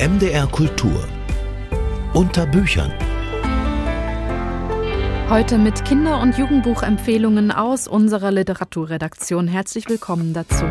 MDR Kultur. Unter Büchern. Heute mit Kinder- und Jugendbuchempfehlungen aus unserer Literaturredaktion. Herzlich willkommen dazu.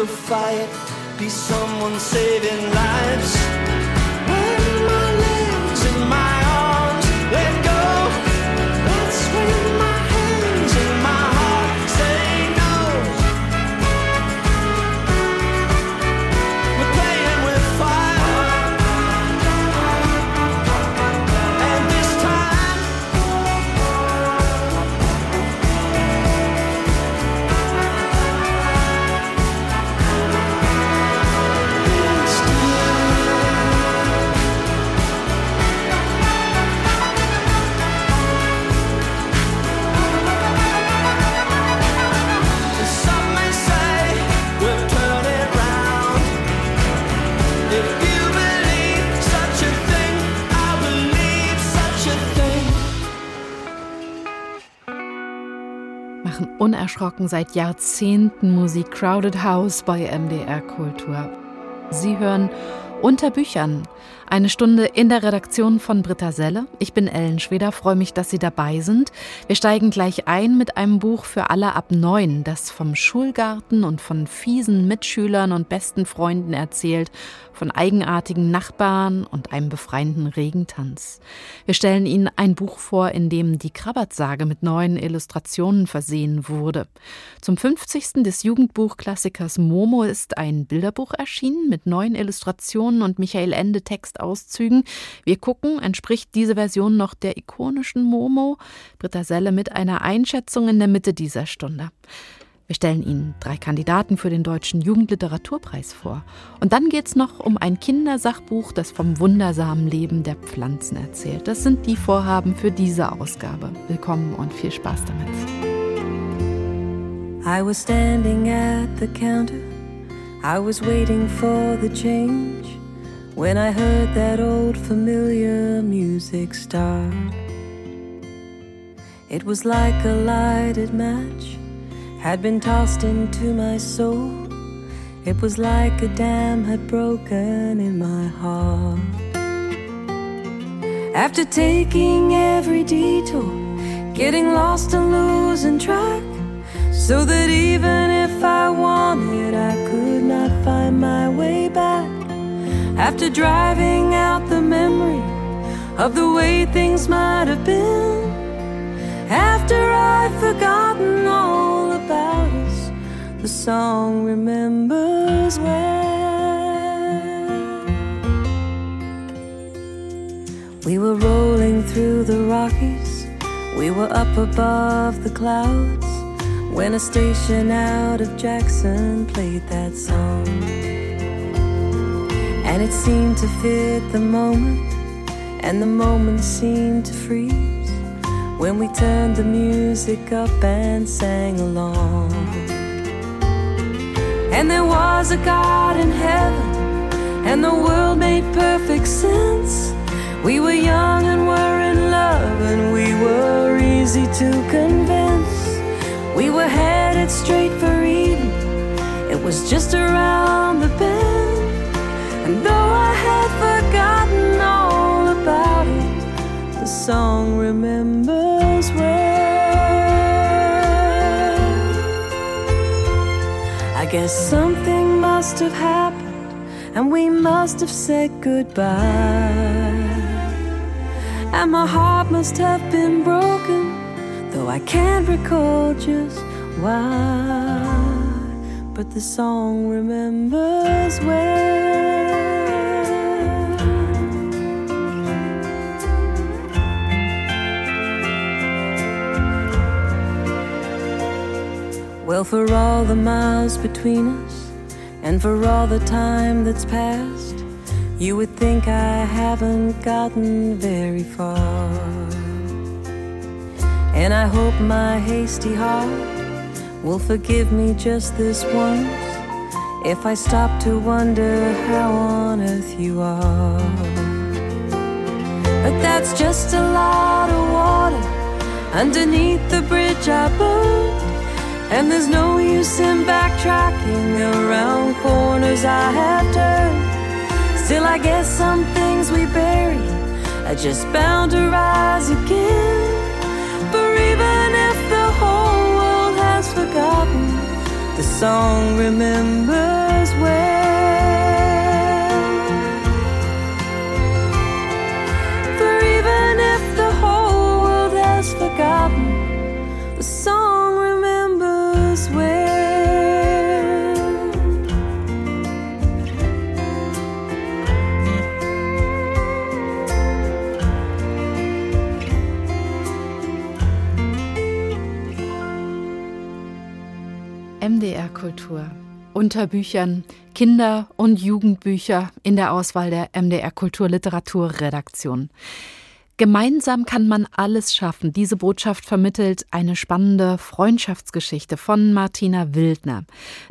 the fight, be someone saving unerschrocken seit Jahrzehnten Musik Crowded House bei MDR Kultur. Sie hören unter Büchern. Eine Stunde in der Redaktion von Britta Selle. Ich bin Ellen Schweder, freue mich, dass Sie dabei sind. Wir steigen gleich ein mit einem Buch für alle ab neun, das vom Schulgarten und von fiesen Mitschülern und besten Freunden erzählt, von eigenartigen Nachbarn und einem befreienden Regentanz. Wir stellen Ihnen ein Buch vor, in dem die Krabbertsage mit neuen Illustrationen versehen wurde. Zum 50. des Jugendbuchklassikers Momo ist ein Bilderbuch erschienen mit neuen Illustrationen und Michael Ende Text Auszügen. Wir gucken, entspricht diese Version noch der ikonischen Momo? Britta Selle mit einer Einschätzung in der Mitte dieser Stunde. Wir stellen Ihnen drei Kandidaten für den Deutschen Jugendliteraturpreis vor. Und dann geht es noch um ein Kindersachbuch, das vom wundersamen Leben der Pflanzen erzählt. Das sind die Vorhaben für diese Ausgabe. Willkommen und viel Spaß damit. I was standing at the counter. I was waiting for the change. when I heard that old familiar music start. It was like a lighted match had been tossed into my soul. It was like a dam had broken in my heart. After taking every detour, getting lost and losing track, so that even if I wanted, I could not find my way back. After driving out the memory of the way things might have been. After I've forgotten all about us, the song remembers well. We were rolling through the Rockies We were up above the clouds when a station out of Jackson played that song. And it seemed to fit the moment, and the moment seemed to freeze when we turned the music up and sang along. And there was a God in heaven, and the world made perfect sense. We were young and were in love, and we were easy to convince. We were headed straight for Eden, it was just around the bend. And though I had forgotten all about it, the song remembers well. I guess something must have happened, and we must have said goodbye. And my heart must have been broken, though I can't recall just why. But the song remembers well. Well, for all the miles between us, and for all the time that's passed, you would think I haven't gotten very far. And I hope my hasty heart will forgive me just this once if I stop to wonder how on earth you are. But that's just a lot of water underneath the bridge I burned. And there's no use in backtracking around corners I have turned. Still, I guess some things we bury are just bound to rise again. The song remembers well. Kultur. Unter Büchern Kinder- und Jugendbücher in der Auswahl der MDR Kulturliteraturredaktion. Gemeinsam kann man alles schaffen. Diese Botschaft vermittelt eine spannende Freundschaftsgeschichte von Martina Wildner.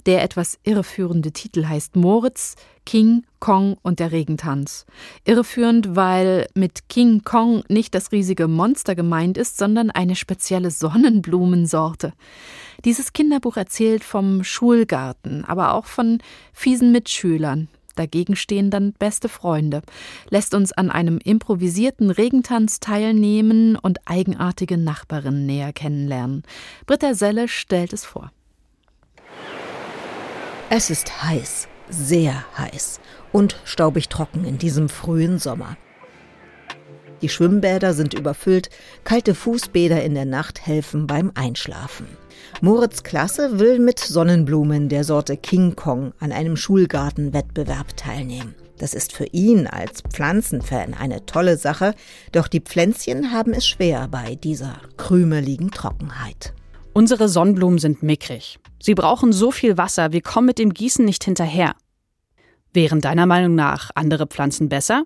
Der etwas irreführende Titel heißt Moritz, King Kong und der Regentanz. Irreführend, weil mit King Kong nicht das riesige Monster gemeint ist, sondern eine spezielle Sonnenblumensorte. Dieses Kinderbuch erzählt vom Schulgarten, aber auch von fiesen Mitschülern. Dagegen stehen dann beste Freunde, lässt uns an einem improvisierten Regentanz teilnehmen und eigenartige Nachbarinnen näher kennenlernen. Britta Selle stellt es vor. Es ist heiß, sehr heiß und staubig trocken in diesem frühen Sommer. Die Schwimmbäder sind überfüllt, kalte Fußbäder in der Nacht helfen beim Einschlafen. Moritz Klasse will mit Sonnenblumen der Sorte King Kong an einem Schulgartenwettbewerb teilnehmen. Das ist für ihn als Pflanzenfan eine tolle Sache, doch die Pflänzchen haben es schwer bei dieser krümeligen Trockenheit. Unsere Sonnenblumen sind mickrig. Sie brauchen so viel Wasser, wir kommen mit dem Gießen nicht hinterher. Wären deiner Meinung nach andere Pflanzen besser?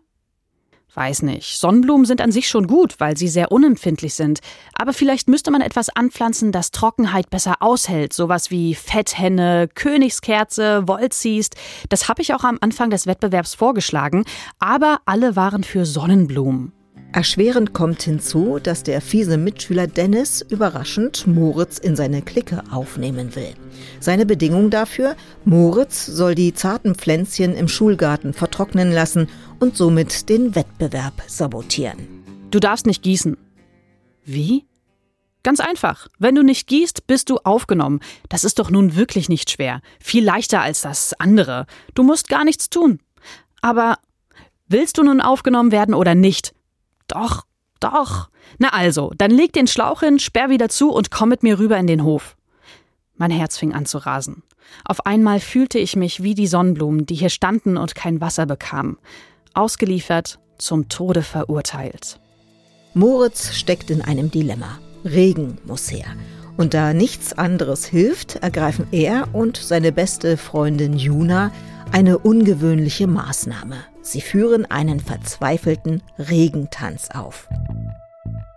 Weiß nicht. Sonnenblumen sind an sich schon gut, weil sie sehr unempfindlich sind. Aber vielleicht müsste man etwas anpflanzen, das Trockenheit besser aushält. Sowas wie Fetthenne, Königskerze, Wollziest. Das habe ich auch am Anfang des Wettbewerbs vorgeschlagen. Aber alle waren für Sonnenblumen. Erschwerend kommt hinzu, dass der fiese Mitschüler Dennis überraschend Moritz in seine Clique aufnehmen will. Seine Bedingung dafür, Moritz soll die zarten Pflänzchen im Schulgarten vertrocknen lassen und somit den Wettbewerb sabotieren. Du darfst nicht gießen. Wie? Ganz einfach. Wenn du nicht gießt, bist du aufgenommen. Das ist doch nun wirklich nicht schwer. Viel leichter als das andere. Du musst gar nichts tun. Aber willst du nun aufgenommen werden oder nicht? Doch, doch. Na also, dann leg den Schlauch hin, sperr wieder zu und komm mit mir rüber in den Hof. Mein Herz fing an zu rasen. Auf einmal fühlte ich mich wie die Sonnenblumen, die hier standen und kein Wasser bekamen. Ausgeliefert, zum Tode verurteilt. Moritz steckt in einem Dilemma. Regen muss her. Und da nichts anderes hilft, ergreifen er und seine beste Freundin Juna eine ungewöhnliche Maßnahme. Sie führen einen verzweifelten Regentanz auf.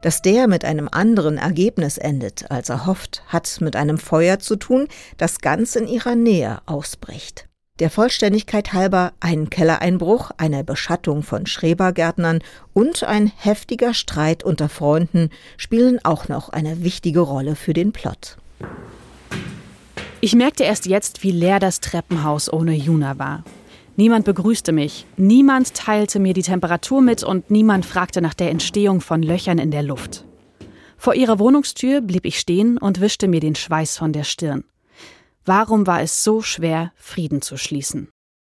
Dass der mit einem anderen Ergebnis endet, als er hofft, hat mit einem Feuer zu tun, das ganz in ihrer Nähe ausbricht. Der Vollständigkeit halber ein Kellereinbruch, eine Beschattung von Schrebergärtnern und ein heftiger Streit unter Freunden spielen auch noch eine wichtige Rolle für den Plot. Ich merkte erst jetzt, wie leer das Treppenhaus ohne Juna war. Niemand begrüßte mich, niemand teilte mir die Temperatur mit und niemand fragte nach der Entstehung von Löchern in der Luft. Vor ihrer Wohnungstür blieb ich stehen und wischte mir den Schweiß von der Stirn. Warum war es so schwer, Frieden zu schließen?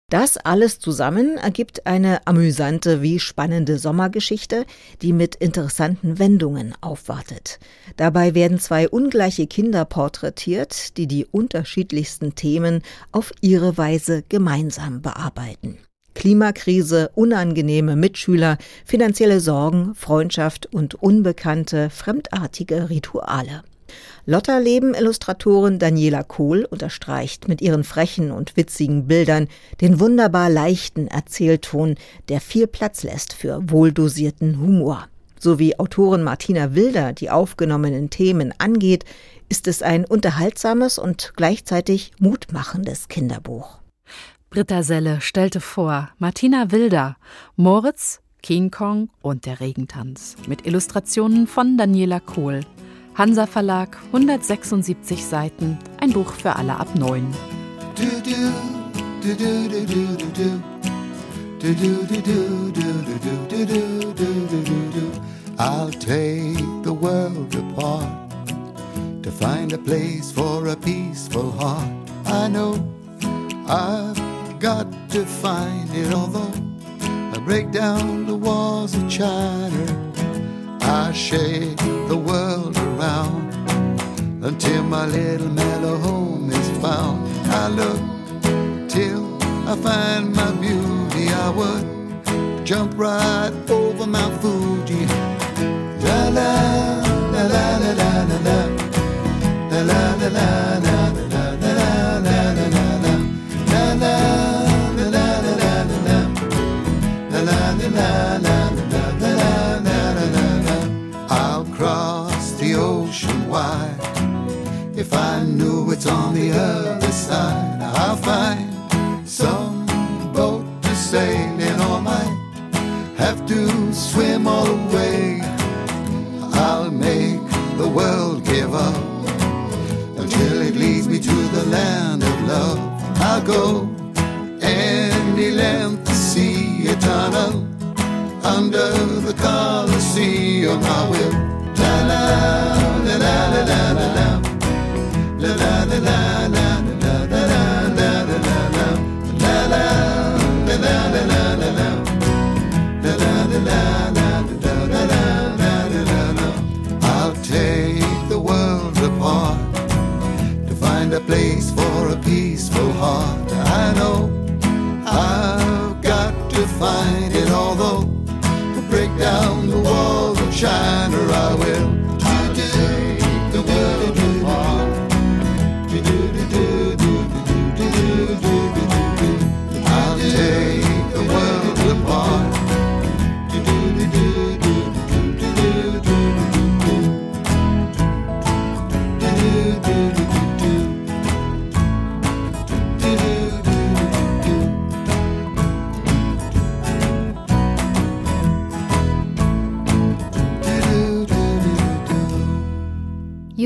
Das alles zusammen ergibt eine amüsante wie spannende Sommergeschichte, die mit interessanten Wendungen aufwartet. Dabei werden zwei ungleiche Kinder porträtiert, die die unterschiedlichsten Themen auf ihre Weise gemeinsam bearbeiten. Klimakrise, unangenehme Mitschüler, finanzielle Sorgen, Freundschaft und unbekannte, fremdartige Rituale. Lotterleben-Illustratorin Daniela Kohl unterstreicht mit ihren frechen und witzigen Bildern den wunderbar leichten Erzählton, der viel Platz lässt für wohldosierten Humor. So wie Autorin Martina Wilder die aufgenommenen Themen angeht, ist es ein unterhaltsames und gleichzeitig mutmachendes Kinderbuch. Britta Selle stellte vor Martina Wilder, Moritz, King Kong und der Regentanz mit Illustrationen von Daniela Kohl. Hansa Verlag, 176 Seiten, ein Buch für alle ab 9. I'll take the world apart to find a place for a peaceful heart. I know I've got to find it, although I break down the walls of China. I shake the world around until my little mellow home is found. I look till I find my beauty. I would jump right over Mount Fuji. La la la la la la la la la la la la. If I knew it's on the other side, I'll find some boat to sail in, or might have to swim all the way. I'll make the world give up until it leads me to the land of love. I'll go any length to see a tunnel under the Colosseum. I will i'll take the world apart to find a place for a peaceful heart. I know I've got to find it, although to break down the walls of China, I will.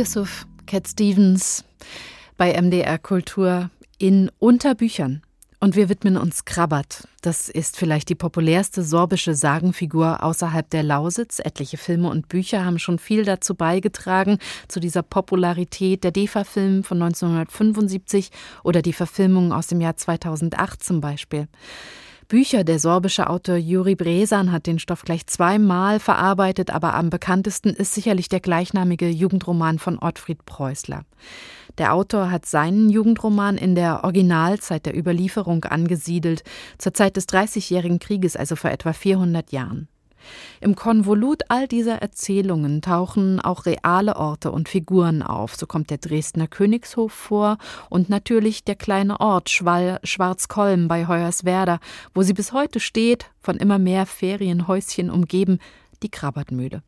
Yusuf, Cat Stevens bei MDR Kultur in Unterbüchern. Und wir widmen uns Krabat. Das ist vielleicht die populärste sorbische Sagenfigur außerhalb der Lausitz. Etliche Filme und Bücher haben schon viel dazu beigetragen, zu dieser Popularität. Der DEFA-Film von 1975 oder die Verfilmung aus dem Jahr 2008 zum Beispiel. Bücher. Der sorbische Autor Juri Bresan hat den Stoff gleich zweimal verarbeitet, aber am bekanntesten ist sicherlich der gleichnamige Jugendroman von Ottfried Preußler. Der Autor hat seinen Jugendroman in der Originalzeit der Überlieferung angesiedelt, zur Zeit des Dreißigjährigen Krieges, also vor etwa 400 Jahren. Im Konvolut all dieser Erzählungen tauchen auch reale Orte und Figuren auf. So kommt der Dresdner Königshof vor und natürlich der kleine Ort Schwall Schwarzkolm bei Hoyerswerda, wo sie bis heute steht, von immer mehr Ferienhäuschen umgeben, die Krabbertmühle.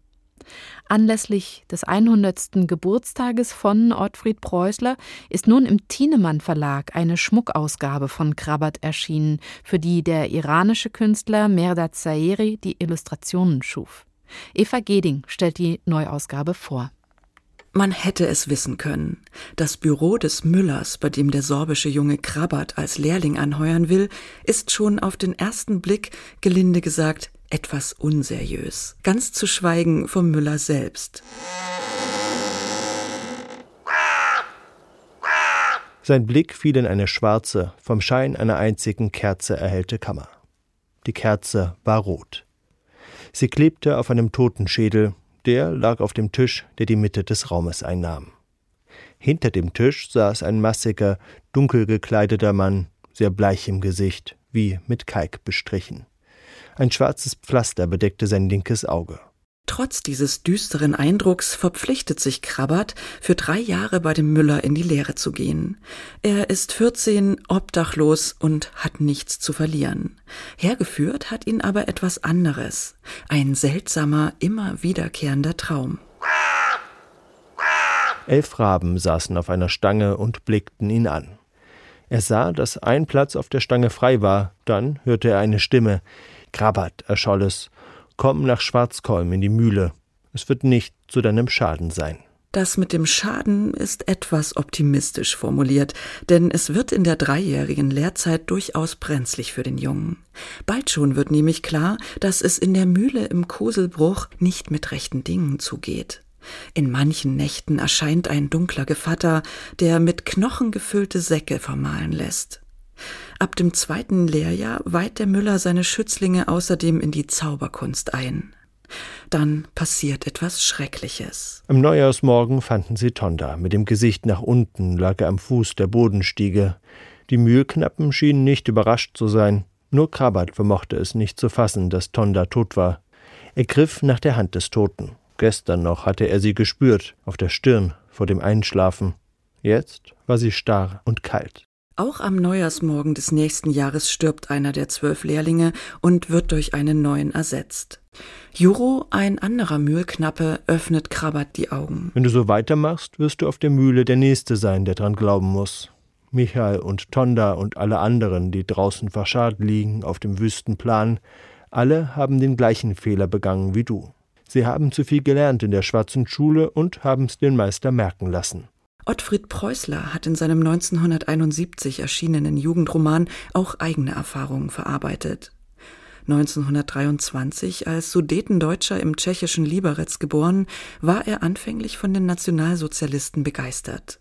Anlässlich des 100. Geburtstages von Ottfried Preußler ist nun im Thienemann Verlag eine Schmuckausgabe von Krabat erschienen, für die der iranische Künstler Merdad Zaeri die Illustrationen schuf. Eva Geding stellt die Neuausgabe vor. Man hätte es wissen können. Das Büro des Müllers, bei dem der sorbische Junge Krabat als Lehrling anheuern will, ist schon auf den ersten Blick, gelinde gesagt, etwas unseriös, ganz zu schweigen vom Müller selbst. Sein Blick fiel in eine schwarze, vom Schein einer einzigen Kerze erhellte Kammer. Die Kerze war rot. Sie klebte auf einem Totenschädel, der lag auf dem Tisch, der die Mitte des Raumes einnahm. Hinter dem Tisch saß ein massiger, dunkel gekleideter Mann, sehr bleich im Gesicht, wie mit Kalk bestrichen. Ein schwarzes Pflaster bedeckte sein linkes Auge. Trotz dieses düsteren Eindrucks verpflichtet sich Krabbert, für drei Jahre bei dem Müller in die Lehre zu gehen. Er ist 14, obdachlos und hat nichts zu verlieren. Hergeführt hat ihn aber etwas anderes. Ein seltsamer, immer wiederkehrender Traum. Elf Raben saßen auf einer Stange und blickten ihn an. Er sah, dass ein Platz auf der Stange frei war, dann hörte er eine Stimme, Krabat, erscholl es, komm nach Schwarzkolm in die Mühle. Es wird nicht zu deinem Schaden sein. Das mit dem Schaden ist etwas optimistisch formuliert, denn es wird in der dreijährigen Lehrzeit durchaus brenzlig für den Jungen. Bald schon wird nämlich klar, dass es in der Mühle im Koselbruch nicht mit rechten Dingen zugeht. In manchen Nächten erscheint ein dunkler Gevatter, der mit Knochen gefüllte Säcke vermahlen lässt. Ab dem zweiten Lehrjahr weiht der Müller seine Schützlinge außerdem in die Zauberkunst ein. Dann passiert etwas Schreckliches. Am Neujahrsmorgen fanden sie Tonda. Mit dem Gesicht nach unten lag er am Fuß der Bodenstiege. Die Mühlknappen schienen nicht überrascht zu sein. Nur Krabat vermochte es nicht zu fassen, dass Tonda tot war. Er griff nach der Hand des Toten. Gestern noch hatte er sie gespürt, auf der Stirn, vor dem Einschlafen. Jetzt war sie starr und kalt. Auch am Neujahrsmorgen des nächsten Jahres stirbt einer der zwölf Lehrlinge und wird durch einen neuen ersetzt. Juro, ein anderer Mühlknappe, öffnet Krabat die Augen. Wenn du so weitermachst, wirst du auf der Mühle der Nächste sein, der dran glauben muss. Michael und Tonda und alle anderen, die draußen verscharrt liegen auf dem Wüstenplan, alle haben den gleichen Fehler begangen wie du. Sie haben zu viel gelernt in der schwarzen Schule und haben's den Meister merken lassen. Ottfried Preußler hat in seinem 1971 erschienenen Jugendroman auch eigene Erfahrungen verarbeitet. 1923 als Sudetendeutscher im tschechischen Liberec geboren, war er anfänglich von den Nationalsozialisten begeistert.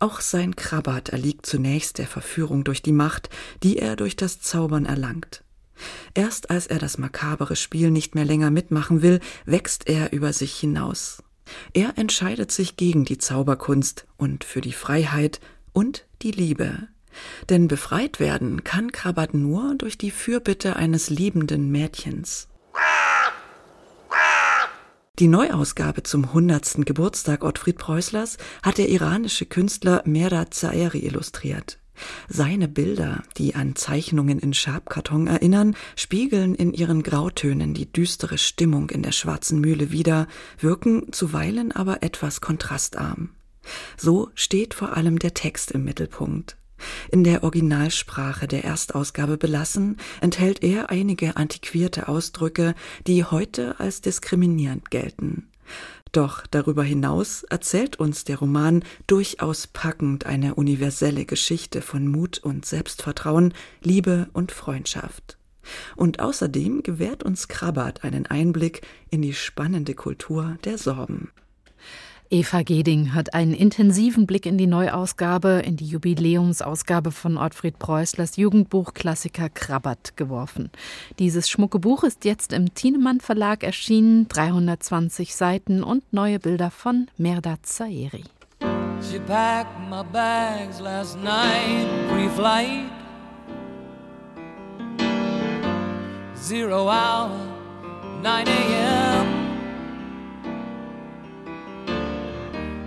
Auch sein Krabat erliegt zunächst der Verführung durch die Macht, die er durch das Zaubern erlangt. Erst als er das makabere Spiel nicht mehr länger mitmachen will, wächst er über sich hinaus. Er entscheidet sich gegen die Zauberkunst und für die Freiheit und die Liebe. Denn befreit werden kann Krabat nur durch die Fürbitte eines liebenden Mädchens. Die Neuausgabe zum 100. Geburtstag Ottfried Preußlers hat der iranische Künstler Merad Zaeri illustriert. Seine Bilder, die an Zeichnungen in Schabkarton erinnern, spiegeln in ihren Grautönen die düstere Stimmung in der schwarzen Mühle wider, wirken zuweilen aber etwas kontrastarm. So steht vor allem der Text im Mittelpunkt. In der Originalsprache der Erstausgabe belassen, enthält er einige antiquierte Ausdrücke, die heute als diskriminierend gelten. Doch darüber hinaus erzählt uns der Roman durchaus packend eine universelle Geschichte von Mut und Selbstvertrauen, Liebe und Freundschaft. Und außerdem gewährt uns Krabat einen Einblick in die spannende Kultur der Sorben. Eva Geding hat einen intensiven Blick in die Neuausgabe, in die Jubiläumsausgabe von Ottfried Preußlers Jugendbuchklassiker Krabbert geworfen. Dieses schmucke Buch ist jetzt im Thienemann Verlag erschienen, 320 Seiten und neue Bilder von Merdad Zaeri. She packed my bags last night, 9 a.m.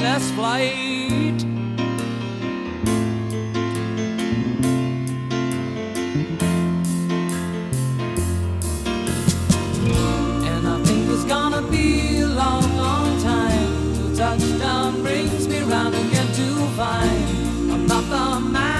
timeless flight. And I think it's gonna be a long, long time till touchdown brings me round again to find I'm not the man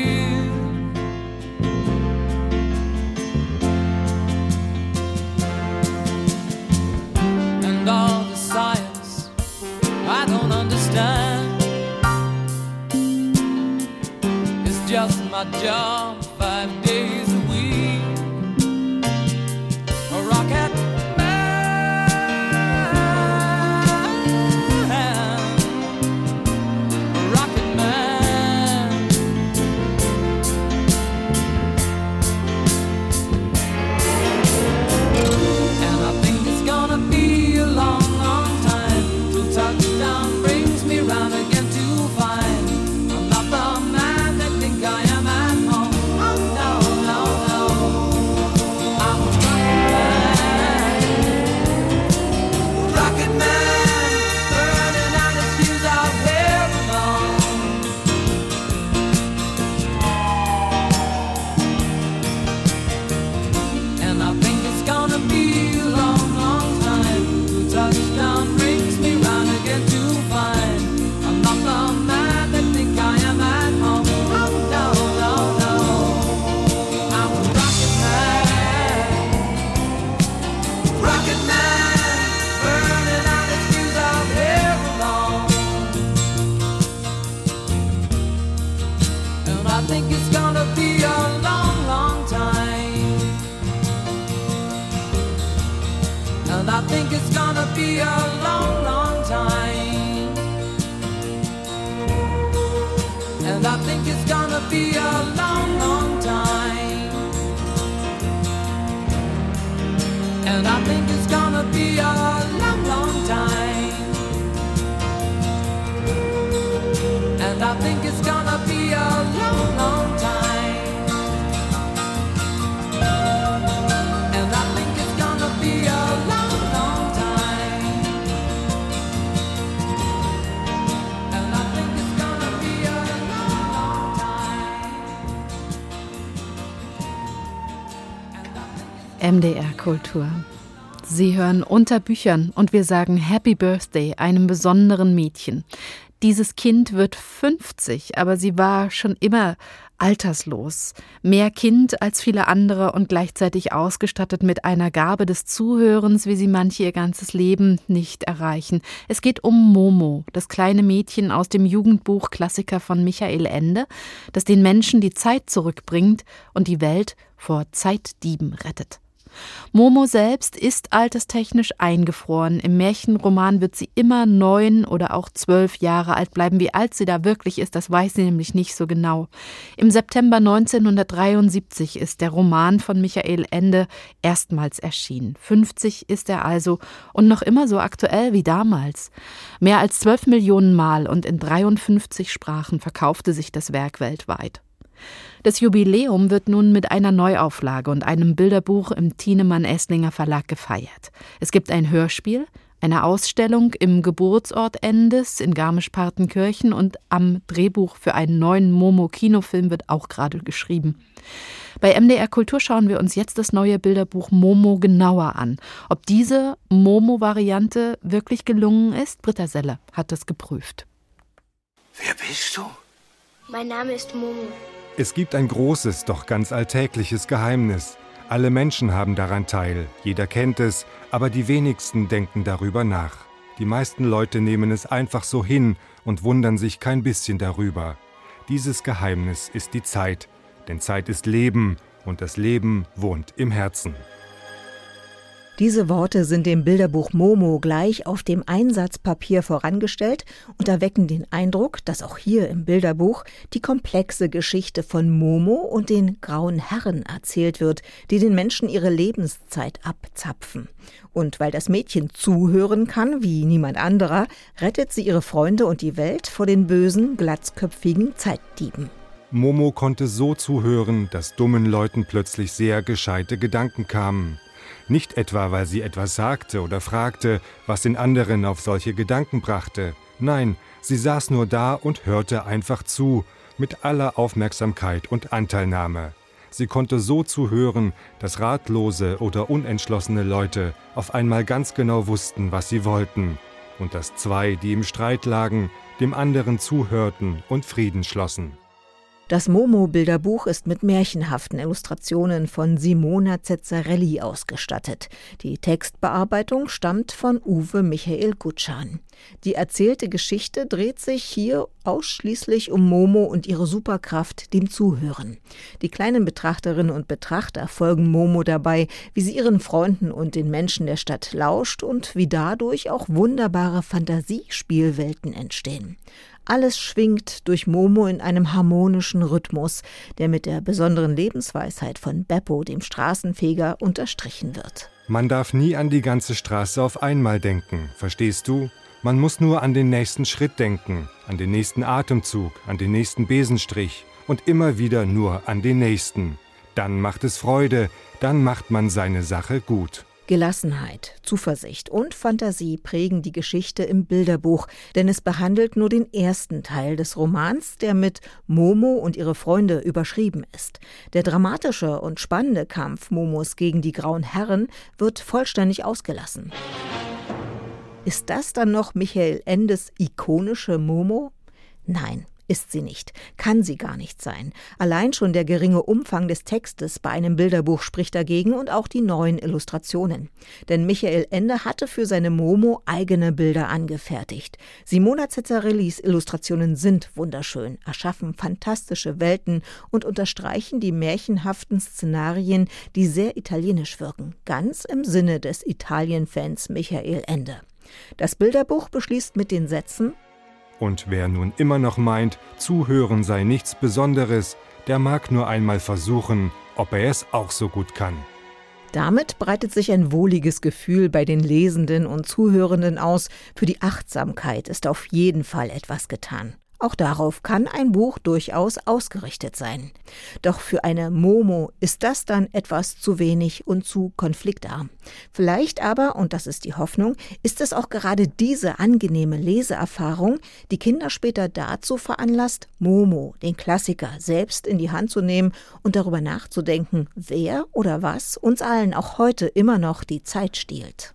job MDR Kultur. Sie hören unter Büchern und wir sagen Happy Birthday einem besonderen Mädchen. Dieses Kind wird 50, aber sie war schon immer alterslos, mehr Kind als viele andere und gleichzeitig ausgestattet mit einer Gabe des Zuhörens, wie sie manche ihr ganzes Leben nicht erreichen. Es geht um Momo, das kleine Mädchen aus dem Jugendbuch Klassiker von Michael Ende, das den Menschen die Zeit zurückbringt und die Welt vor Zeitdieben rettet. Momo selbst ist alterstechnisch eingefroren. Im Märchenroman wird sie immer neun oder auch zwölf Jahre alt bleiben. Wie alt sie da wirklich ist, das weiß sie nämlich nicht so genau. Im September 1973 ist der Roman von Michael Ende erstmals erschienen. 50 ist er also und noch immer so aktuell wie damals. Mehr als zwölf Millionen Mal und in 53 Sprachen verkaufte sich das Werk weltweit. Das Jubiläum wird nun mit einer Neuauflage und einem Bilderbuch im Thienemann-Esslinger Verlag gefeiert. Es gibt ein Hörspiel, eine Ausstellung im Geburtsort Endes in Garmisch-Partenkirchen und am Drehbuch für einen neuen Momo-Kinofilm wird auch gerade geschrieben. Bei MDR Kultur schauen wir uns jetzt das neue Bilderbuch Momo genauer an. Ob diese Momo-Variante wirklich gelungen ist, Britta Selle hat es geprüft. Wer bist du? Mein Name ist Momo. Es gibt ein großes, doch ganz alltägliches Geheimnis. Alle Menschen haben daran teil, jeder kennt es, aber die wenigsten denken darüber nach. Die meisten Leute nehmen es einfach so hin und wundern sich kein bisschen darüber. Dieses Geheimnis ist die Zeit, denn Zeit ist Leben und das Leben wohnt im Herzen. Diese Worte sind dem Bilderbuch Momo gleich auf dem Einsatzpapier vorangestellt und erwecken den Eindruck, dass auch hier im Bilderbuch die komplexe Geschichte von Momo und den grauen Herren erzählt wird, die den Menschen ihre Lebenszeit abzapfen. Und weil das Mädchen zuhören kann wie niemand anderer, rettet sie ihre Freunde und die Welt vor den bösen, glatzköpfigen Zeitdieben. Momo konnte so zuhören, dass dummen Leuten plötzlich sehr gescheite Gedanken kamen. Nicht etwa, weil sie etwas sagte oder fragte, was den anderen auf solche Gedanken brachte. Nein, sie saß nur da und hörte einfach zu, mit aller Aufmerksamkeit und Anteilnahme. Sie konnte so zuhören, dass ratlose oder unentschlossene Leute auf einmal ganz genau wussten, was sie wollten, und dass zwei, die im Streit lagen, dem anderen zuhörten und Frieden schlossen. Das Momo-Bilderbuch ist mit märchenhaften Illustrationen von Simona Zezzarelli ausgestattet. Die Textbearbeitung stammt von Uwe Michael Gutschan. Die erzählte Geschichte dreht sich hier ausschließlich um Momo und ihre Superkraft, dem Zuhören. Die kleinen Betrachterinnen und Betrachter folgen Momo dabei, wie sie ihren Freunden und den Menschen der Stadt lauscht und wie dadurch auch wunderbare Fantasiespielwelten entstehen. Alles schwingt durch Momo in einem harmonischen Rhythmus, der mit der besonderen Lebensweisheit von Beppo, dem Straßenfeger, unterstrichen wird. Man darf nie an die ganze Straße auf einmal denken, verstehst du? Man muss nur an den nächsten Schritt denken, an den nächsten Atemzug, an den nächsten Besenstrich und immer wieder nur an den nächsten. Dann macht es Freude, dann macht man seine Sache gut. Gelassenheit, Zuversicht und Fantasie prägen die Geschichte im Bilderbuch, denn es behandelt nur den ersten Teil des Romans, der mit Momo und ihre Freunde überschrieben ist. Der dramatische und spannende Kampf Momos gegen die grauen Herren wird vollständig ausgelassen. Ist das dann noch Michael Endes ikonische Momo? Nein, ist sie nicht, kann sie gar nicht sein. Allein schon der geringe Umfang des Textes bei einem Bilderbuch spricht dagegen und auch die neuen Illustrationen. Denn Michael Ende hatte für seine Momo eigene Bilder angefertigt. Simona Cezzarellis Illustrationen sind wunderschön, erschaffen fantastische Welten und unterstreichen die märchenhaften Szenarien, die sehr italienisch wirken, ganz im Sinne des Italien-Fans Michael Ende. Das Bilderbuch beschließt mit den Sätzen und wer nun immer noch meint, zuhören sei nichts Besonderes, der mag nur einmal versuchen, ob er es auch so gut kann. Damit breitet sich ein wohliges Gefühl bei den Lesenden und Zuhörenden aus. Für die Achtsamkeit ist auf jeden Fall etwas getan. Auch darauf kann ein Buch durchaus ausgerichtet sein. Doch für eine Momo ist das dann etwas zu wenig und zu konfliktarm. Vielleicht aber, und das ist die Hoffnung, ist es auch gerade diese angenehme Leseerfahrung, die Kinder später dazu veranlasst, Momo, den Klassiker, selbst in die Hand zu nehmen und darüber nachzudenken, wer oder was uns allen auch heute immer noch die Zeit stiehlt.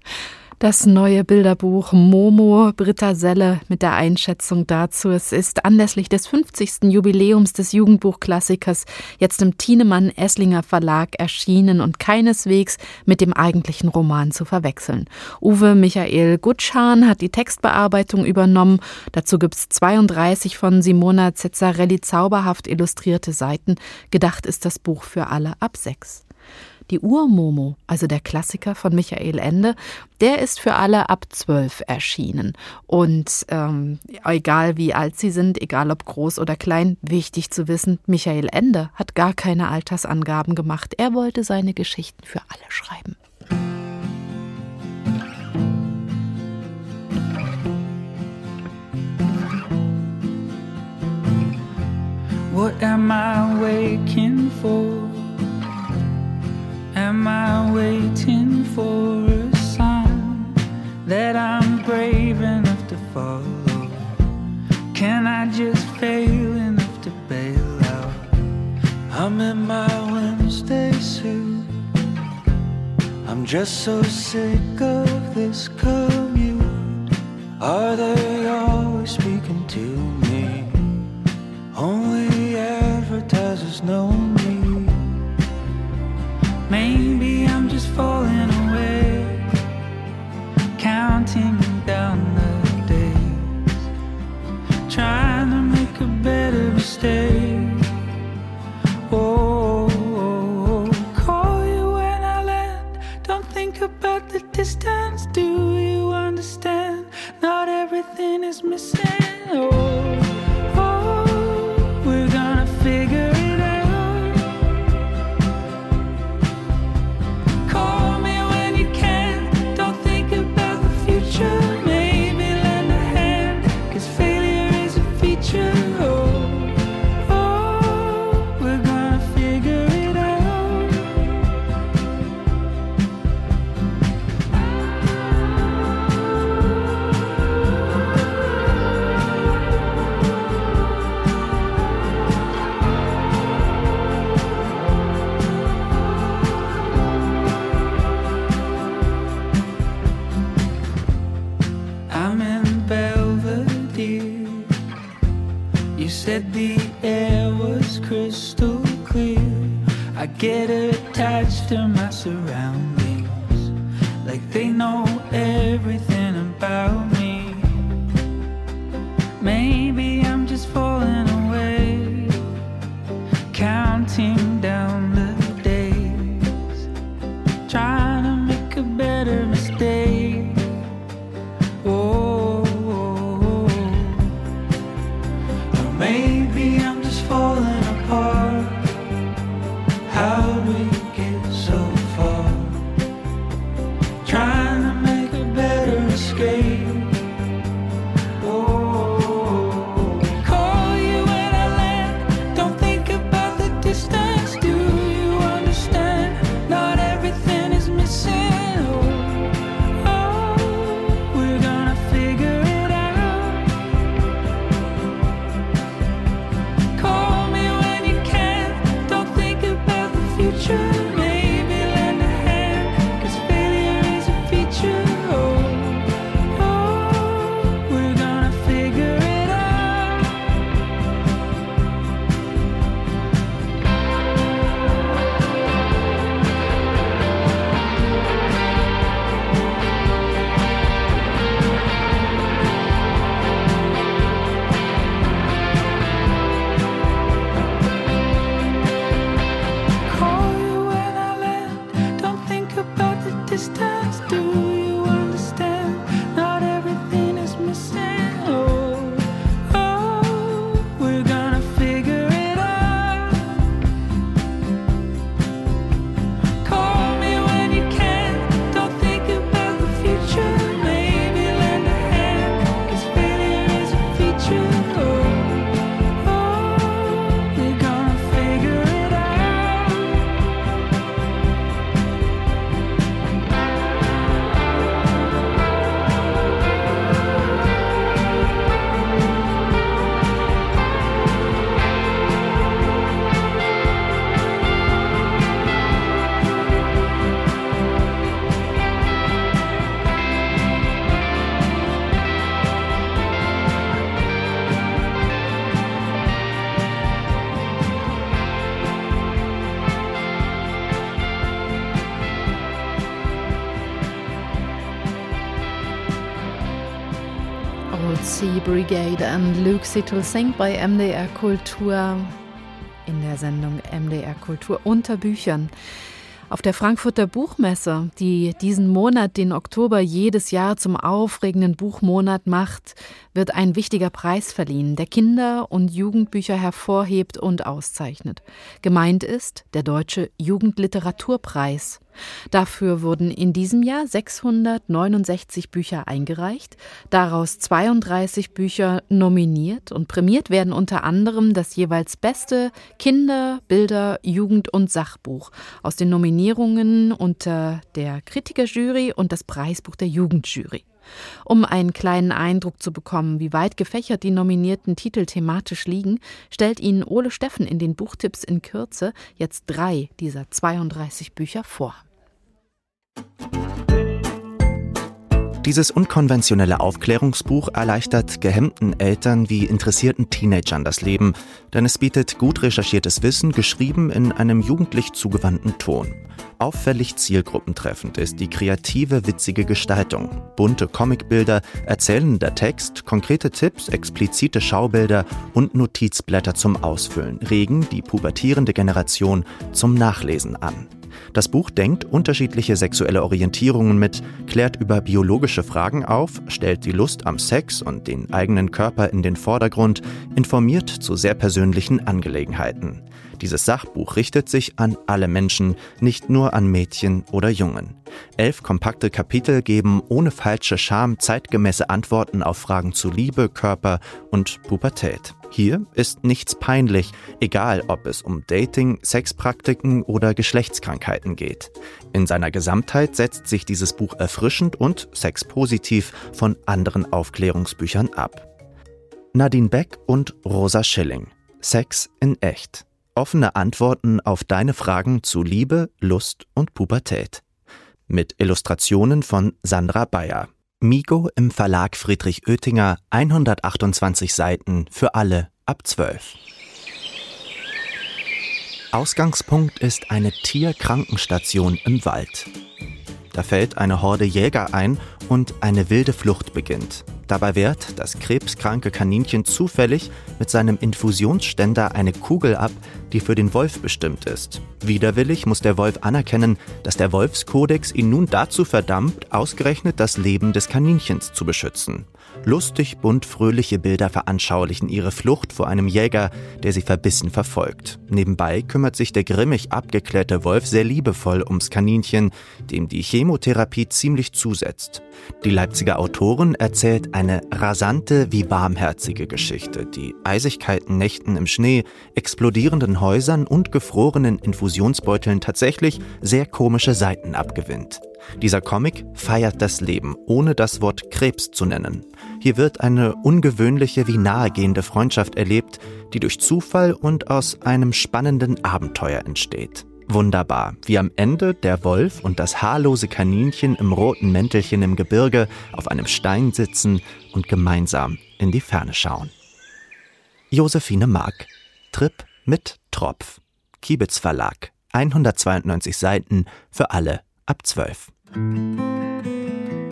Das neue Bilderbuch Momo Britta Selle mit der Einschätzung dazu. Es ist anlässlich des 50. Jubiläums des Jugendbuchklassikers jetzt im Thienemann Esslinger Verlag erschienen und keineswegs mit dem eigentlichen Roman zu verwechseln. Uwe Michael Gutschan hat die Textbearbeitung übernommen. Dazu gibt es 32 von Simona Cezzarelli zauberhaft illustrierte Seiten. Gedacht ist das Buch für alle ab sechs. Die Urmomo, also der Klassiker von Michael Ende, der ist für alle ab zwölf erschienen. Und ähm, egal wie alt sie sind, egal ob groß oder klein, wichtig zu wissen, Michael Ende hat gar keine Altersangaben gemacht. Er wollte seine Geschichten für alle schreiben. What am I waking for? Am I waiting for a sign that I'm brave enough to follow? Can I just fail enough to bail out? I'm in my Wednesday suit. I'm just so sick of this commute. Are they always speaking to me? Only advertisers know falling away, counting down the days, trying to make a better mistake. Oh, oh, oh, call you when I land. Don't think about the distance. Do you understand? Not everything is missing. Oh, oh, I get attached to my surroundings, like they know everything about me. Maybe I'm just falling Luke Sittle Sing bei MDR Kultur in der Sendung MDR Kultur unter Büchern. Auf der Frankfurter Buchmesse, die diesen Monat, den Oktober, jedes Jahr zum aufregenden Buchmonat macht, wird ein wichtiger Preis verliehen, der Kinder- und Jugendbücher hervorhebt und auszeichnet. Gemeint ist der Deutsche Jugendliteraturpreis. Dafür wurden in diesem Jahr 669 Bücher eingereicht, daraus 32 Bücher nominiert und prämiert werden unter anderem das jeweils beste Kinder-, Bilder-, Jugend- und Sachbuch aus den Nominierungen unter der Kritikerjury und das Preisbuch der Jugendjury. Um einen kleinen Eindruck zu bekommen, wie weit gefächert die nominierten Titel thematisch liegen, stellt Ihnen Ole Steffen in den Buchtipps in Kürze jetzt drei dieser 32 Bücher vor. Dieses unkonventionelle Aufklärungsbuch erleichtert gehemmten Eltern wie interessierten Teenagern das Leben, denn es bietet gut recherchiertes Wissen, geschrieben in einem jugendlich zugewandten Ton. Auffällig zielgruppentreffend ist die kreative, witzige Gestaltung. Bunte Comicbilder, erzählender Text, konkrete Tipps, explizite Schaubilder und Notizblätter zum Ausfüllen regen die pubertierende Generation zum Nachlesen an. Das Buch denkt unterschiedliche sexuelle Orientierungen mit, klärt über biologische Fragen auf, stellt die Lust am Sex und den eigenen Körper in den Vordergrund, informiert zu sehr persönlichen Angelegenheiten. Dieses Sachbuch richtet sich an alle Menschen, nicht nur an Mädchen oder Jungen. Elf kompakte Kapitel geben ohne falsche Scham zeitgemäße Antworten auf Fragen zu Liebe, Körper und Pubertät. Hier ist nichts peinlich, egal ob es um Dating, Sexpraktiken oder Geschlechtskrankheiten geht. In seiner Gesamtheit setzt sich dieses Buch erfrischend und sexpositiv von anderen Aufklärungsbüchern ab. Nadine Beck und Rosa Schilling. Sex in echt. Offene Antworten auf deine Fragen zu Liebe, Lust und Pubertät. Mit Illustrationen von Sandra Bayer. Migo im Verlag Friedrich Oettinger, 128 Seiten für alle ab 12. Ausgangspunkt ist eine Tierkrankenstation im Wald. Da fällt eine Horde Jäger ein und eine wilde Flucht beginnt. Dabei wehrt das krebskranke Kaninchen zufällig mit seinem Infusionsständer eine Kugel ab, die für den Wolf bestimmt ist. Widerwillig muss der Wolf anerkennen, dass der Wolfskodex ihn nun dazu verdammt, ausgerechnet das Leben des Kaninchens zu beschützen. Lustig bunt fröhliche Bilder veranschaulichen ihre Flucht vor einem Jäger, der sie verbissen verfolgt. Nebenbei kümmert sich der grimmig abgeklärte Wolf sehr liebevoll ums Kaninchen, dem die Chemotherapie ziemlich zusetzt. Die Leipziger Autorin erzählt eine rasante wie warmherzige Geschichte, die Eisigkeiten, Nächten im Schnee, explodierenden Häusern und gefrorenen Infusionsbeuteln tatsächlich sehr komische Seiten abgewinnt. Dieser Comic feiert das Leben, ohne das Wort Krebs zu nennen. Hier wird eine ungewöhnliche wie nahegehende Freundschaft erlebt, die durch Zufall und aus einem spannenden Abenteuer entsteht. Wunderbar, wie am Ende der Wolf und das haarlose Kaninchen im roten Mäntelchen im Gebirge auf einem Stein sitzen und gemeinsam in die Ferne schauen. Josephine Mark. Trip mit Tropf. Kiebitz Verlag. 192 Seiten für alle ab 12.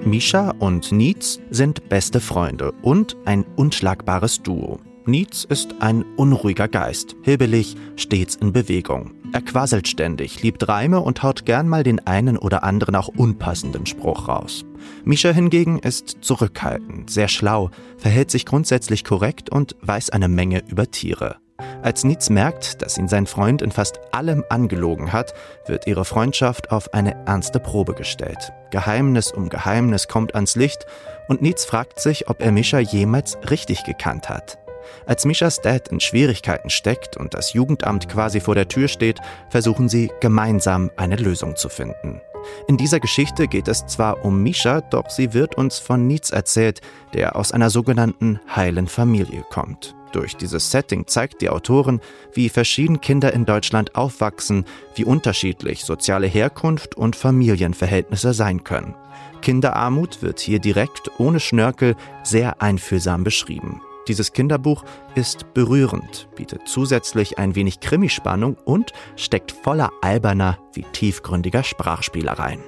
Misha und Nietz sind beste Freunde und ein unschlagbares Duo. Nietz ist ein unruhiger Geist, hibbelig, stets in Bewegung. Er quasselt ständig, liebt Reime und haut gern mal den einen oder anderen auch unpassenden Spruch raus. Misha hingegen ist zurückhaltend, sehr schlau, verhält sich grundsätzlich korrekt und weiß eine Menge über Tiere. Als Nietz merkt, dass ihn sein Freund in fast allem angelogen hat, wird ihre Freundschaft auf eine ernste Probe gestellt. Geheimnis um Geheimnis kommt ans Licht und Nietz fragt sich, ob er Mischa jemals richtig gekannt hat. Als Mischas Dad in Schwierigkeiten steckt und das Jugendamt quasi vor der Tür steht, versuchen sie gemeinsam eine Lösung zu finden. In dieser Geschichte geht es zwar um Misha, doch sie wird uns von Nietz erzählt, der aus einer sogenannten heilen Familie kommt. Durch dieses Setting zeigt die Autorin, wie verschieden Kinder in Deutschland aufwachsen, wie unterschiedlich soziale Herkunft und Familienverhältnisse sein können. Kinderarmut wird hier direkt ohne Schnörkel sehr einfühlsam beschrieben. Dieses Kinderbuch ist berührend, bietet zusätzlich ein wenig Krimispannung und steckt voller alberner wie tiefgründiger Sprachspielereien.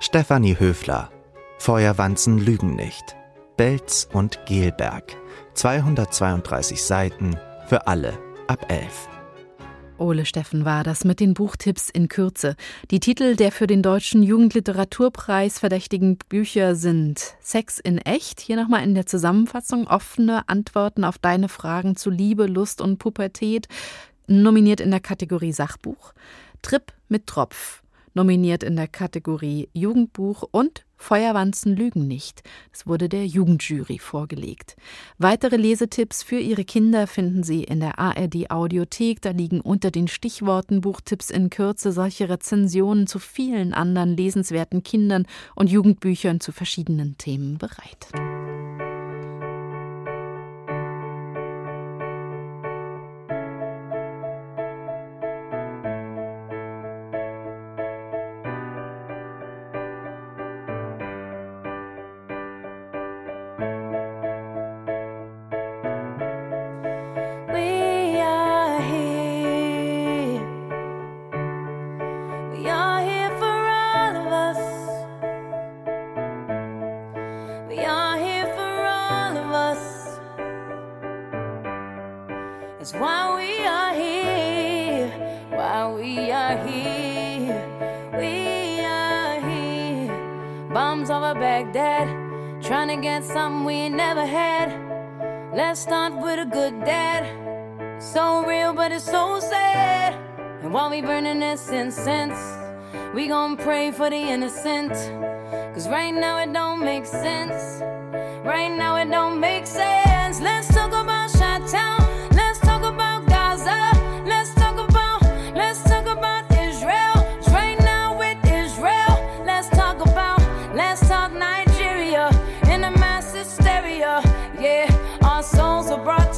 Stefanie Höfler Feuerwanzen lügen nicht. Belz und Gelberg 232 Seiten für alle ab 11. Ole Steffen war das mit den Buchtipps in Kürze. Die Titel der für den Deutschen Jugendliteraturpreis verdächtigen Bücher sind Sex in echt, hier nochmal in der Zusammenfassung, offene Antworten auf deine Fragen zu Liebe, Lust und Pubertät, nominiert in der Kategorie Sachbuch, Trip mit Tropf, nominiert in der Kategorie Jugendbuch und Feuerwanzen lügen nicht. Das wurde der Jugendjury vorgelegt. Weitere Lesetipps für Ihre Kinder finden Sie in der ARD Audiothek. Da liegen unter den Stichworten Buchtipps in Kürze solche Rezensionen zu vielen anderen lesenswerten Kindern und Jugendbüchern zu verschiedenen Themen bereit.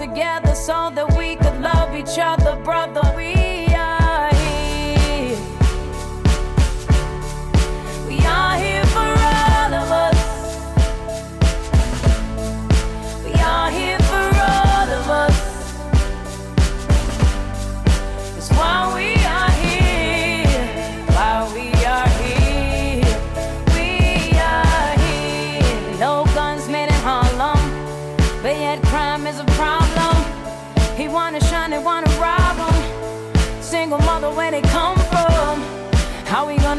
Together so that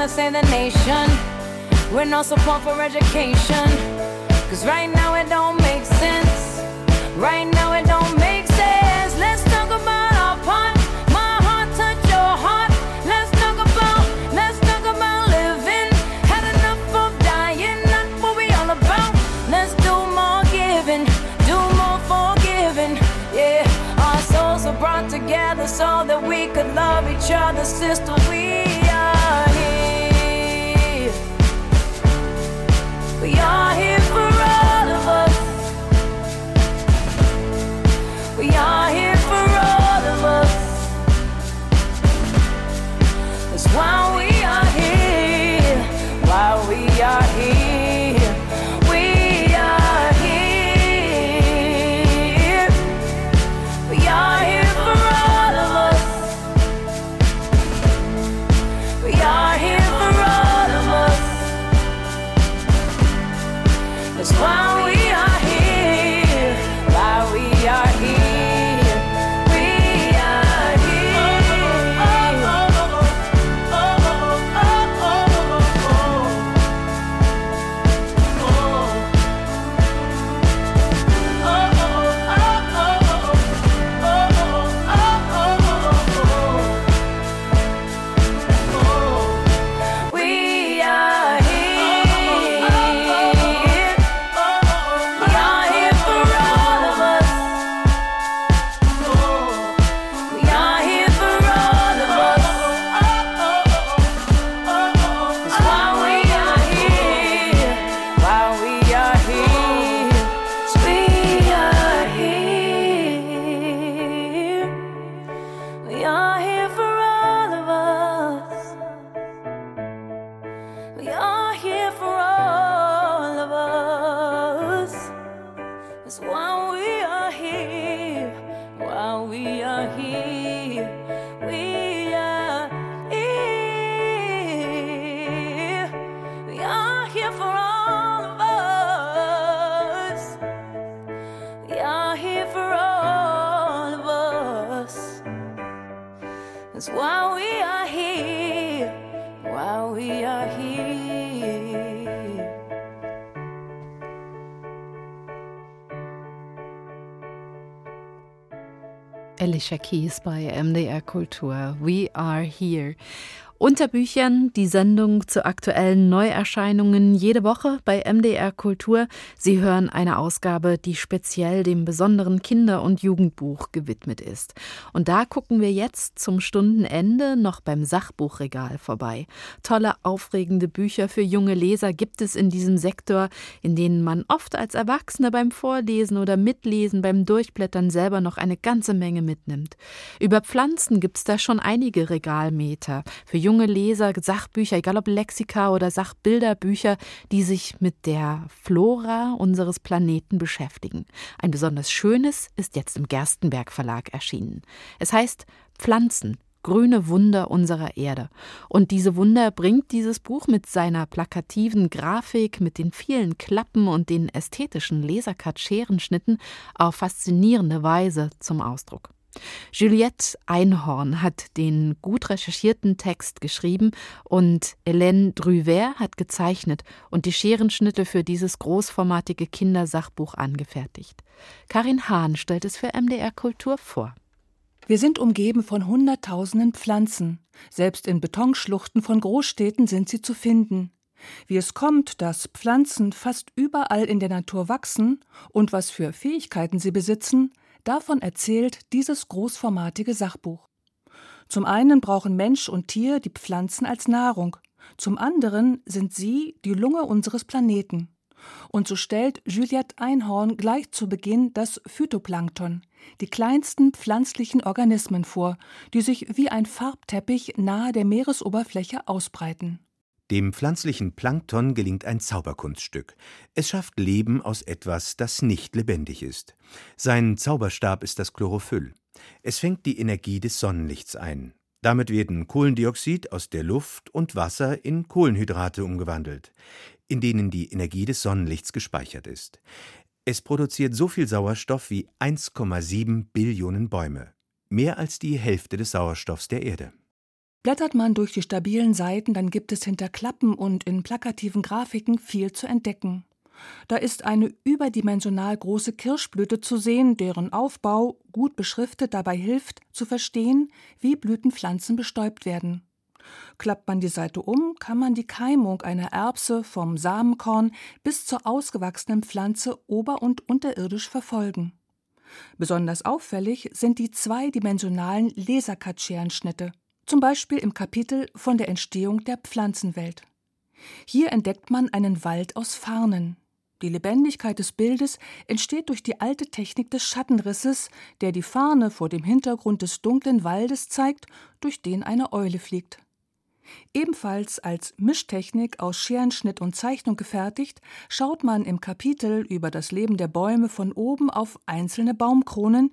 gonna save the nation with no support for education? Cause right now it don't make sense. Right now it don't make sense. Let's talk about our part. My heart touch your heart. Let's talk about, let's talk about living. Had enough of dying, what we all about. Let's do more giving, do more forgiving. Yeah, our souls are brought together so that we could love each other, sister. We saw him. Alicia Keys bei MDR Kultur. We are here. Unter Büchern die Sendung zu aktuellen Neuerscheinungen jede Woche bei MDR Kultur. Sie hören eine Ausgabe, die speziell dem besonderen Kinder- und Jugendbuch gewidmet ist. Und da gucken wir jetzt zum Stundenende noch beim Sachbuchregal vorbei. Tolle, aufregende Bücher für junge Leser gibt es in diesem Sektor, in denen man oft als Erwachsener beim Vorlesen oder Mitlesen, beim Durchblättern selber noch eine ganze Menge mitnimmt. Über Pflanzen gibt es da schon einige Regalmeter. Für junge Leser Sachbücher, egal ob Lexika oder Sachbilderbücher, die sich mit der Flora unseres Planeten beschäftigen. Ein besonders schönes ist jetzt im Gerstenberg Verlag erschienen. Es heißt Pflanzen, grüne Wunder unserer Erde. Und diese Wunder bringt dieses Buch mit seiner plakativen Grafik, mit den vielen Klappen und den ästhetischen Lasercut-Scherenschnitten auf faszinierende Weise zum Ausdruck. Juliette Einhorn hat den gut recherchierten Text geschrieben und Hélène Drüver hat gezeichnet und die Scherenschnitte für dieses großformatige Kindersachbuch angefertigt. Karin Hahn stellt es für MDR Kultur vor. Wir sind umgeben von Hunderttausenden Pflanzen. Selbst in Betonschluchten von Großstädten sind sie zu finden. Wie es kommt, dass Pflanzen fast überall in der Natur wachsen und was für Fähigkeiten sie besitzen, Davon erzählt dieses großformatige Sachbuch. Zum einen brauchen Mensch und Tier die Pflanzen als Nahrung, zum anderen sind sie die Lunge unseres Planeten. Und so stellt Juliette Einhorn gleich zu Beginn das Phytoplankton, die kleinsten pflanzlichen Organismen vor, die sich wie ein Farbteppich nahe der Meeresoberfläche ausbreiten. Dem pflanzlichen Plankton gelingt ein Zauberkunststück. Es schafft Leben aus etwas, das nicht lebendig ist. Sein Zauberstab ist das Chlorophyll. Es fängt die Energie des Sonnenlichts ein. Damit werden Kohlendioxid aus der Luft und Wasser in Kohlenhydrate umgewandelt, in denen die Energie des Sonnenlichts gespeichert ist. Es produziert so viel Sauerstoff wie 1,7 Billionen Bäume, mehr als die Hälfte des Sauerstoffs der Erde. Blättert man durch die stabilen Seiten, dann gibt es hinter Klappen und in plakativen Grafiken viel zu entdecken. Da ist eine überdimensional große Kirschblüte zu sehen, deren Aufbau, gut beschriftet, dabei hilft, zu verstehen, wie Blütenpflanzen bestäubt werden. Klappt man die Seite um, kann man die Keimung einer Erbse vom Samenkorn bis zur ausgewachsenen Pflanze ober- und unterirdisch verfolgen. Besonders auffällig sind die zweidimensionalen Lasercut-Scherenschnitte zum Beispiel im Kapitel von der Entstehung der Pflanzenwelt. Hier entdeckt man einen Wald aus Farnen. Die Lebendigkeit des Bildes entsteht durch die alte Technik des Schattenrisses, der die Farne vor dem Hintergrund des dunklen Waldes zeigt, durch den eine Eule fliegt. Ebenfalls als Mischtechnik aus Scherenschnitt und Zeichnung gefertigt, schaut man im Kapitel über das Leben der Bäume von oben auf einzelne Baumkronen,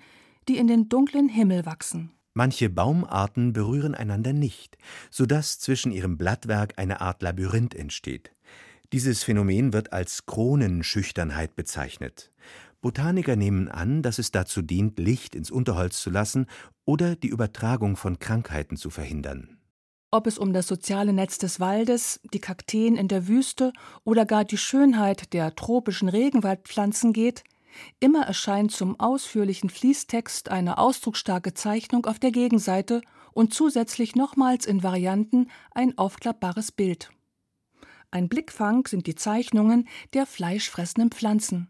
die in den dunklen Himmel wachsen. Manche Baumarten berühren einander nicht, so dass zwischen ihrem Blattwerk eine Art Labyrinth entsteht. Dieses Phänomen wird als Kronenschüchternheit bezeichnet. Botaniker nehmen an, dass es dazu dient, Licht ins Unterholz zu lassen oder die Übertragung von Krankheiten zu verhindern. Ob es um das soziale Netz des Waldes, die Kakteen in der Wüste oder gar die Schönheit der tropischen Regenwaldpflanzen geht, Immer erscheint zum ausführlichen Fließtext eine ausdrucksstarke Zeichnung auf der Gegenseite und zusätzlich nochmals in Varianten ein aufklappbares Bild. Ein Blickfang sind die Zeichnungen der fleischfressenden Pflanzen.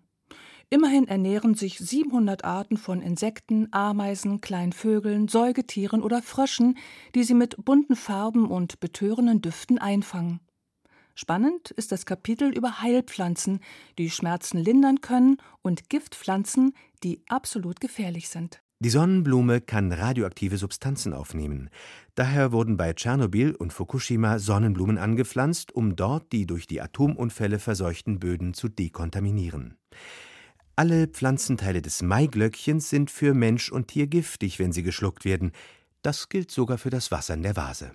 Immerhin ernähren sich 700 Arten von Insekten, Ameisen, kleinen Vögeln, Säugetieren oder Fröschen, die sie mit bunten Farben und betörenden Düften einfangen. Spannend ist das Kapitel über Heilpflanzen, die Schmerzen lindern können, und Giftpflanzen, die absolut gefährlich sind. Die Sonnenblume kann radioaktive Substanzen aufnehmen. Daher wurden bei Tschernobyl und Fukushima Sonnenblumen angepflanzt, um dort die durch die Atomunfälle verseuchten Böden zu dekontaminieren. Alle Pflanzenteile des Maiglöckchens sind für Mensch und Tier giftig, wenn sie geschluckt werden. Das gilt sogar für das Wasser in der Vase.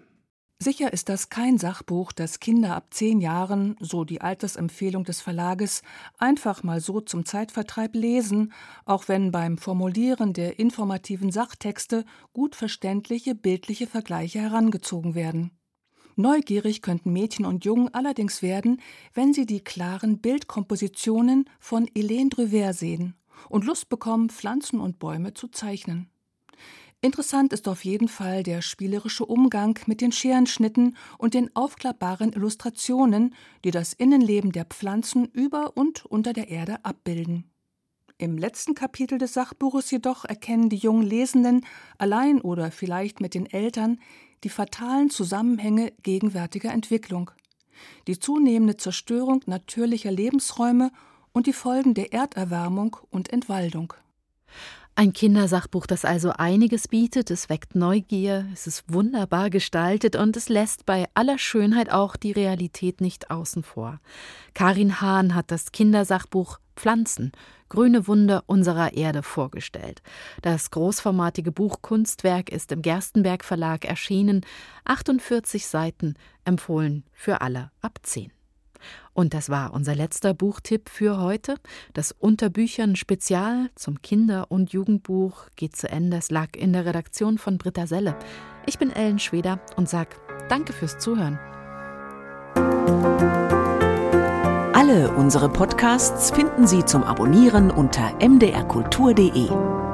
Sicher ist das kein Sachbuch, das Kinder ab zehn Jahren, so die Altersempfehlung des Verlages, einfach mal so zum Zeitvertreib lesen, auch wenn beim Formulieren der informativen Sachtexte gut verständliche bildliche Vergleiche herangezogen werden. Neugierig könnten Mädchen und Jungen allerdings werden, wenn sie die klaren Bildkompositionen von Helene Drüver sehen und Lust bekommen, Pflanzen und Bäume zu zeichnen. Interessant ist auf jeden Fall der spielerische Umgang mit den Scherenschnitten und den aufklappbaren Illustrationen, die das Innenleben der Pflanzen über und unter der Erde abbilden. Im letzten Kapitel des Sachbuches jedoch erkennen die jungen Lesenden, allein oder vielleicht mit den Eltern, die fatalen Zusammenhänge gegenwärtiger Entwicklung. Die zunehmende Zerstörung natürlicher Lebensräume und die Folgen der Erderwärmung und Entwaldung. Ein Kindersachbuch, das also einiges bietet, es weckt Neugier, es ist wunderbar gestaltet und es lässt bei aller Schönheit auch die Realität nicht außen vor. Karin Hahn hat das Kindersachbuch Pflanzen, grüne Wunder unserer Erde vorgestellt. Das großformatige Buchkunstwerk ist im Gerstenberg Verlag erschienen, 48 Seiten, empfohlen für alle ab 10. Und das war unser letzter Buchtipp für heute. Das Unterbüchern Spezial zum Kinder- und Jugendbuch geht zu Ende. Es lag in der Redaktion von Britta Selle. Ich bin Ellen Schweder und sag Danke fürs Zuhören. Alle unsere Podcasts finden Sie zum Abonnieren unter mdrkultur.de.